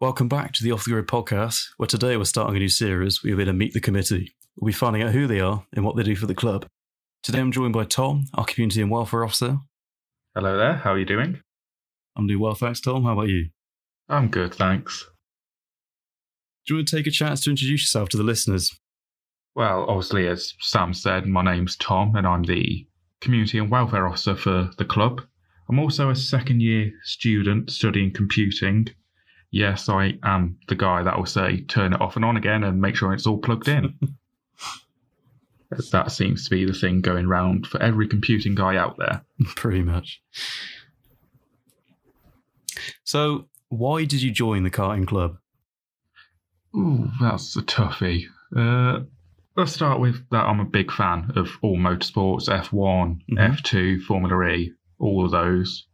Welcome back to the Off the Grid podcast, where today we're starting a new series. We're going to meet the committee. We'll be finding out who they are and what they do for the club. Today I'm joined by Tom, our community and welfare officer. Hello there, how are you doing? I'm doing well, thanks, Tom. How about you? I'm good, thanks. Do you want to take a chance to introduce yourself to the listeners? Well, obviously, as Sam said, my name's Tom and I'm the community and welfare officer for the club. I'm also a second year student studying computing. Yes, I am the guy that will say turn it off and on again and make sure it's all plugged in. that seems to be the thing going round for every computing guy out there. Pretty much. So, why did you join the karting club? Ooh, that's a toughie. Uh, let's start with that I'm a big fan of all motorsports F1, Mhm. F2, Formula E, all of those.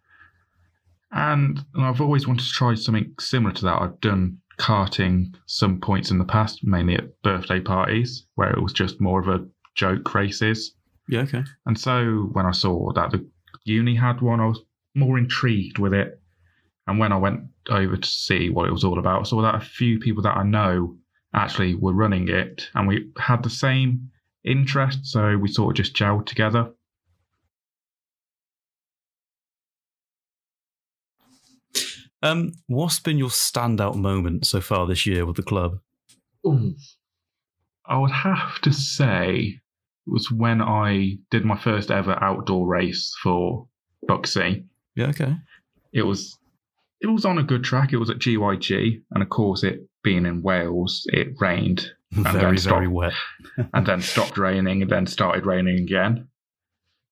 And I've always wanted to try something similar to that. I've done karting some points in the past, mainly at birthday parties, where it was just more of a joke races. Yeah, okay. And so when I saw that the uni had one, I was more intrigued with it. And when I went over to see what it was all about, I saw that a few people that I know actually were running it and we had the same interest. So we sort of just gelled together. Um, what's been your standout moment so far this year with the club? Ooh. I would have to say it was when I did my first ever outdoor race for BUKC. Yeah, okay. it was it was on a good track. It was at GYG, and of course, it being in Wales, it rained Very, then very wet. and then stopped raining, and then started raining again.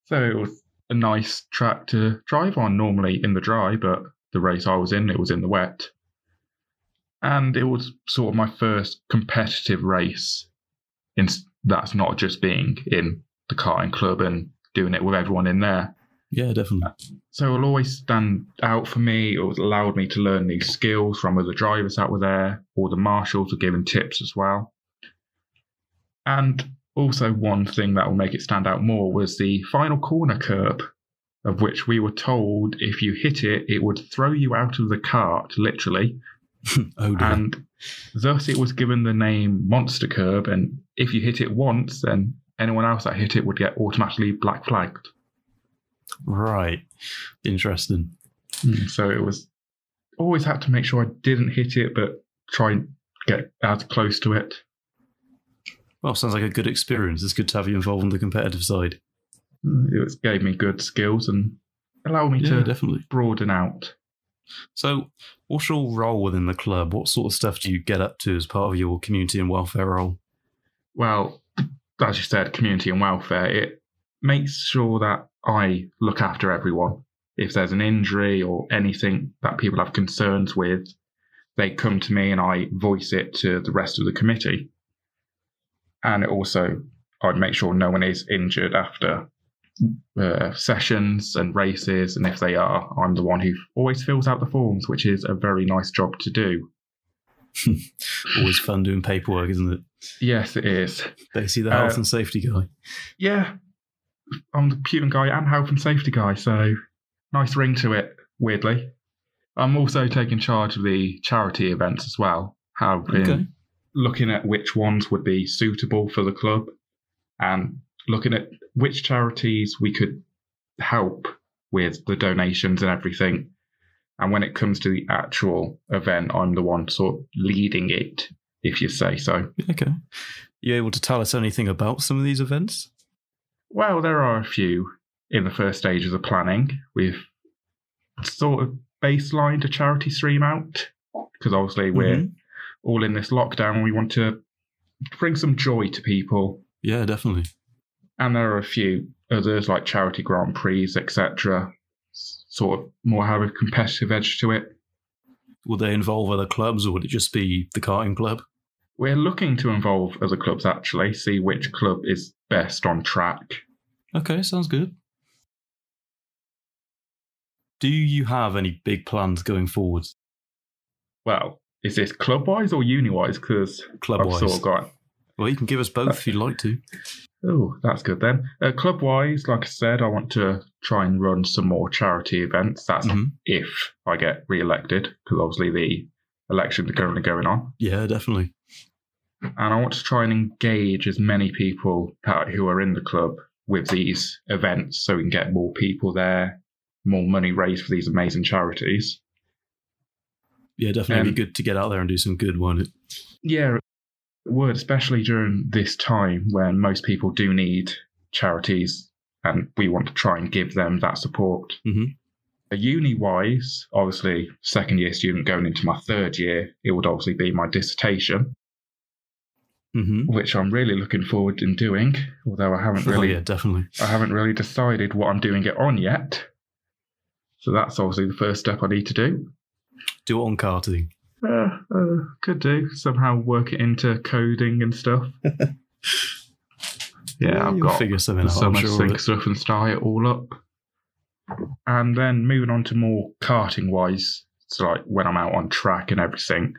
So it was a nice track to drive on. Normally in the dry, but the race I was in, it was in the wet, and it was sort of my first competitive race. In that's not just being in the karting club and doing it with everyone in there. Yeah, definitely. So it'll always stand out for me. It was allowed me to learn these skills from other drivers that were there, or the marshals were giving tips as well. And also, one thing that will make it stand out more was the final corner curb, of which we were told if you hit it, it would throw you out of the kart, literally. Oh, dear. And thus, it was given the name Monster Curb. And if you hit it once, then anyone else that hit it would get automatically black flagged. right. Interesting. Mm, So it was always had to make sure I didn't hit it, but try and get as close to it. Well, sounds like a good experience. It's good to have you involved on the competitive side. Mm, It gave me good skills and allowed me Yeah, to definitely. broaden out. So, what's your role within the club? What sort of stuff do you get up to as part of your community and welfare role? Well, as you said, community and welfare, it makes sure that I look after everyone. If there's an injury or anything that people have concerns with, they come to me and I voice it to the rest of the committee. And it also, I'd make sure no one is injured after uh, sessions and races. And if they are, I'm the one who always fills out the forms, which is a very nice job to do. Always fun doing paperwork, isn't it? Yes, it is. Basically, the health Uh, and safety guy. Yeah, I'm the computing guy and health and safety guy, so nice ring to it, weirdly. I'm also taking charge of the charity events as well. Have been Okay. looking at which ones would be suitable for the club and looking at which charities we could help with the donations and everything. And when it comes to the actual event, I'm the one sort of leading it, if you say so. Okay. You able to tell us anything about some of these events? Well, there are a few in the first stages of planning. We've sort of baselined a charity stream out because obviously we're Mhm. all in this lockdown. We want to bring some joy to people, Yeah, definitely. And there are a few others like charity Grand Prix, etc. Sort of more have a competitive edge to it. Would they involve other clubs, or would it just be the karting club? We're looking to involve other clubs actually, see which club is best on track. Okay, sounds good. Do you have any big plans going forward, Well, is this club wise or uni wise? Because club wise? sort of got Well, you can give us both if you'd like to. Oh, that's good then. Uh, club wise, like I said, I want to try and run some more charity events. That's Mhm. if I get re elected, because obviously the elections are currently going on. Yeah, definitely. And I want to try and engage as many people who are in the club with these events so we can get more people there, more money raised for these amazing charities. Yeah, definitely Um, be good to get out there and do some good, won't it? Yeah, would, especially during this time when most people do need charities and we want to try and give them that support. Mhm. Uni wise, obviously, second year student going into my third year, it would obviously be my dissertation, hmm which I'm really looking forward in doing, although I haven't Oh, really yeah, definitely. I haven't really decided what I'm doing it on yet. So that's obviously the first step I need to do. Do it on karting. Uh, uh, could do somehow work it into coding and stuff. yeah, I've you'll got figure something. I'm summer sure sync stuff and start it all up. And then moving on to more karting wise, so like when I'm out on track and everything,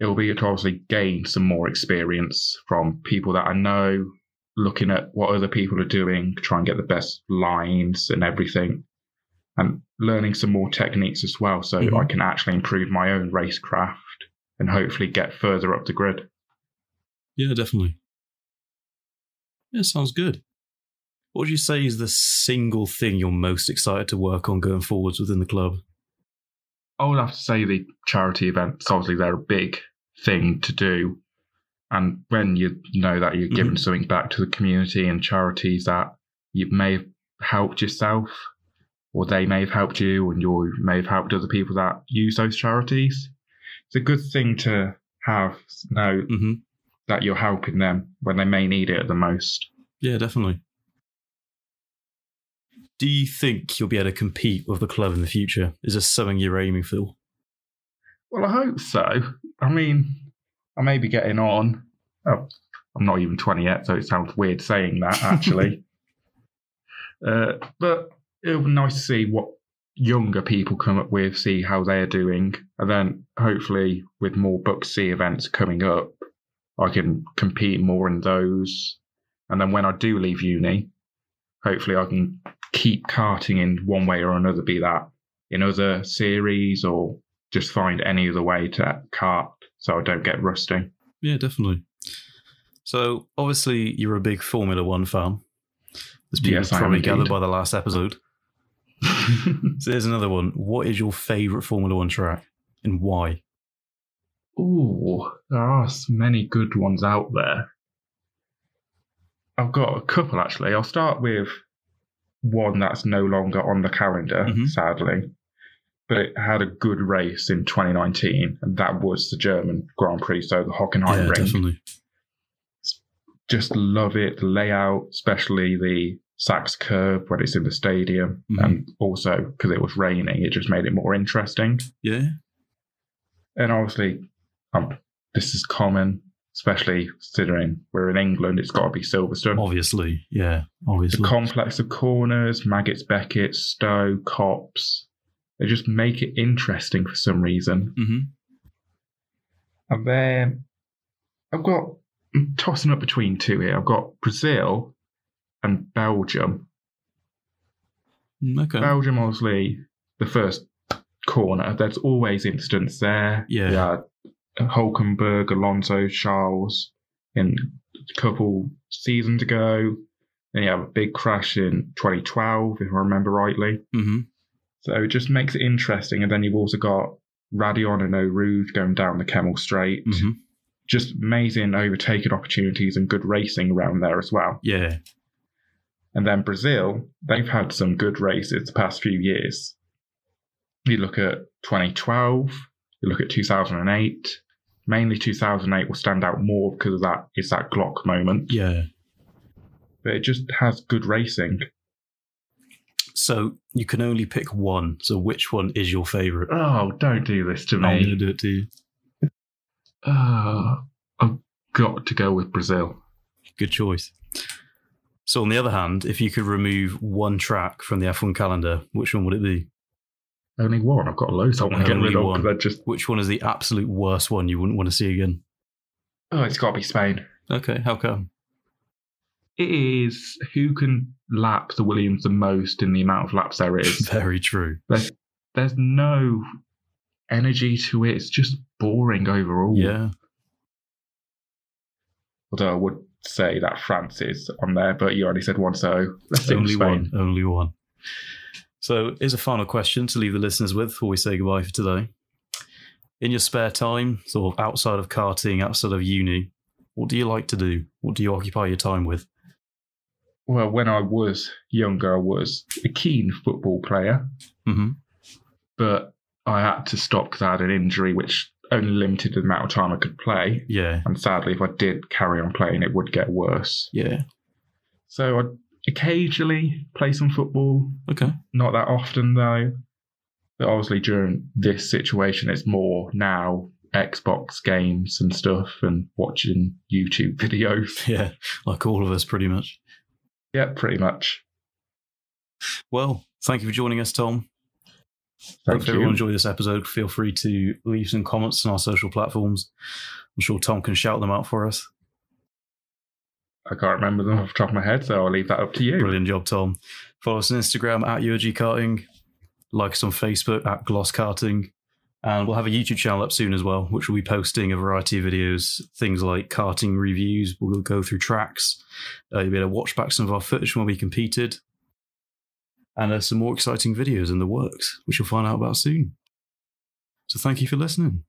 it'll be to obviously gain some more experience from people that I know, looking at what other people are doing, try and get the best lines and everything, and learning some more techniques as well, so Mhm. I can actually improve my own racecraft and hopefully get further up the grid. Yeah, definitely. Yeah, sounds good. What would you say is the single thing you're most excited to work on going forwards within the club? I would have to say the charity events, obviously, they're a big thing to do. And when you know that you're giving something back to the community and charities that you may have helped yourself, or they may have helped you, and you may have helped other people that use those charities, it's a good thing to have know hmm that you're helping them when they may need it at the most. Yeah, definitely. Do you think you'll be able to compete with the club in the future? Is this something you're aiming for? Well, I hope so. I mean, I may be getting on. Oh, I'm not even 20 yet, so it sounds weird saying that, actually. uh, but it'll be nice to see what younger people come up with, see how they're doing. And then hopefully, with more BUKC events coming up, I can compete more in those. And then when I do leave uni, hopefully I can keep karting in one way or another, be that in other series or just find any other way to kart so I don't get rusting. Yeah, definitely. So, obviously, you're a big Formula One fan. As people Yes, probably gathered by the last episode. So, there's another one. What is your favourite Formula One track and why? Ooh, there are many good ones out there. I've got a couple actually. I'll start with one that's no longer on the calendar, Mhm. sadly. But it had a good race in 2019, and that was the German Grand Prix, so the Hockenheim yeah, Ring. definitely. just love it. The layout, especially the Sachs curve when it's in the stadium, Mhm. and also because it was raining, it just made it more interesting. Yeah, And obviously, um, this is common, especially considering we're in England. It's got to be Silverstone. obviously. Yeah, obviously. the complex of corners, Maggotts, Beckett, Stowe, Copse. They just make it interesting for some reason. hmm And then I've got I'm tossing up between two here. I've got Brazil and Belgium. Mm, Okay. Belgium, obviously, the first corner. There's always incidents there. Yeah. yeah. Hulkenberg, Alonso, Charles, in a couple seasons ago. Then you have a big crash in 2012, if I remember rightly. hmm So it just makes it interesting. And then you've also got Raidillon and Eau Rouge going down the Kemmel Straight. hmm Just amazing overtaking opportunities and good racing around there as well. Yeah. And then Brazil, they've had some good races the past few years. You look at 2012, you look at 2008. Mainly 2008 will stand out more because of that. It's that Glock moment, Yeah. but it just has good racing. So you can only pick one. So which one is your favourite? Oh, don't do this to me. I'm going to do it to you. Oh, I've got to go with Brazil. Good choice. So on the other hand, if you could remove one track from the F1 calendar, which one would it be? Only one. I've got loads I want to get rid of one. because I just. Which one is the absolute worst one you wouldn't want to see again? Oh, it's got to be Spain. Okay, how come? It is who can lap the Williams the most in the amount of laps there is. Very true. There's there's no energy to it. It's just boring overall. Yeah. Although I would say that France is on there, but you already said one, so let's Only one. Only one. So, here's a final question to leave the listeners with before we say goodbye for today. In your spare time, sort of outside of karting, outside of uni, what do you like to do? What do you occupy your time with? Well, when I was younger, I was a keen football player, hmm but I had to stop because I had an injury which only limited the amount of time I could play. Yeah. And sadly, if I did carry on playing, it would get worse. Yeah. So I'd occasionally play some football, Okay. not that often though. But obviously, during this situation, it's more now Xbox games and stuff and watching YouTube videos. Yeah. Like all of us, pretty much. yeah, pretty much. Well, thank you for joining us, Tom. Thank Hope you. everyone enjoyed this episode. Feel free to leave some comments on our social platforms. I'm sure Tom can shout them out for us. I can't remember them off the top of my head, so I'll leave that up to you. Brilliant job, Tom. Follow us on Instagram at URG Karting. Like us on Facebook at Gloss Karting. And we'll have a YouTube channel up soon as well, which will be posting a variety of videos, things like karting reviews. We'll go through tracks. Uh, you'll be able to watch back some of our footage when we competed. And there's some more exciting videos in the works, which you'll find out about soon. So thank you for listening.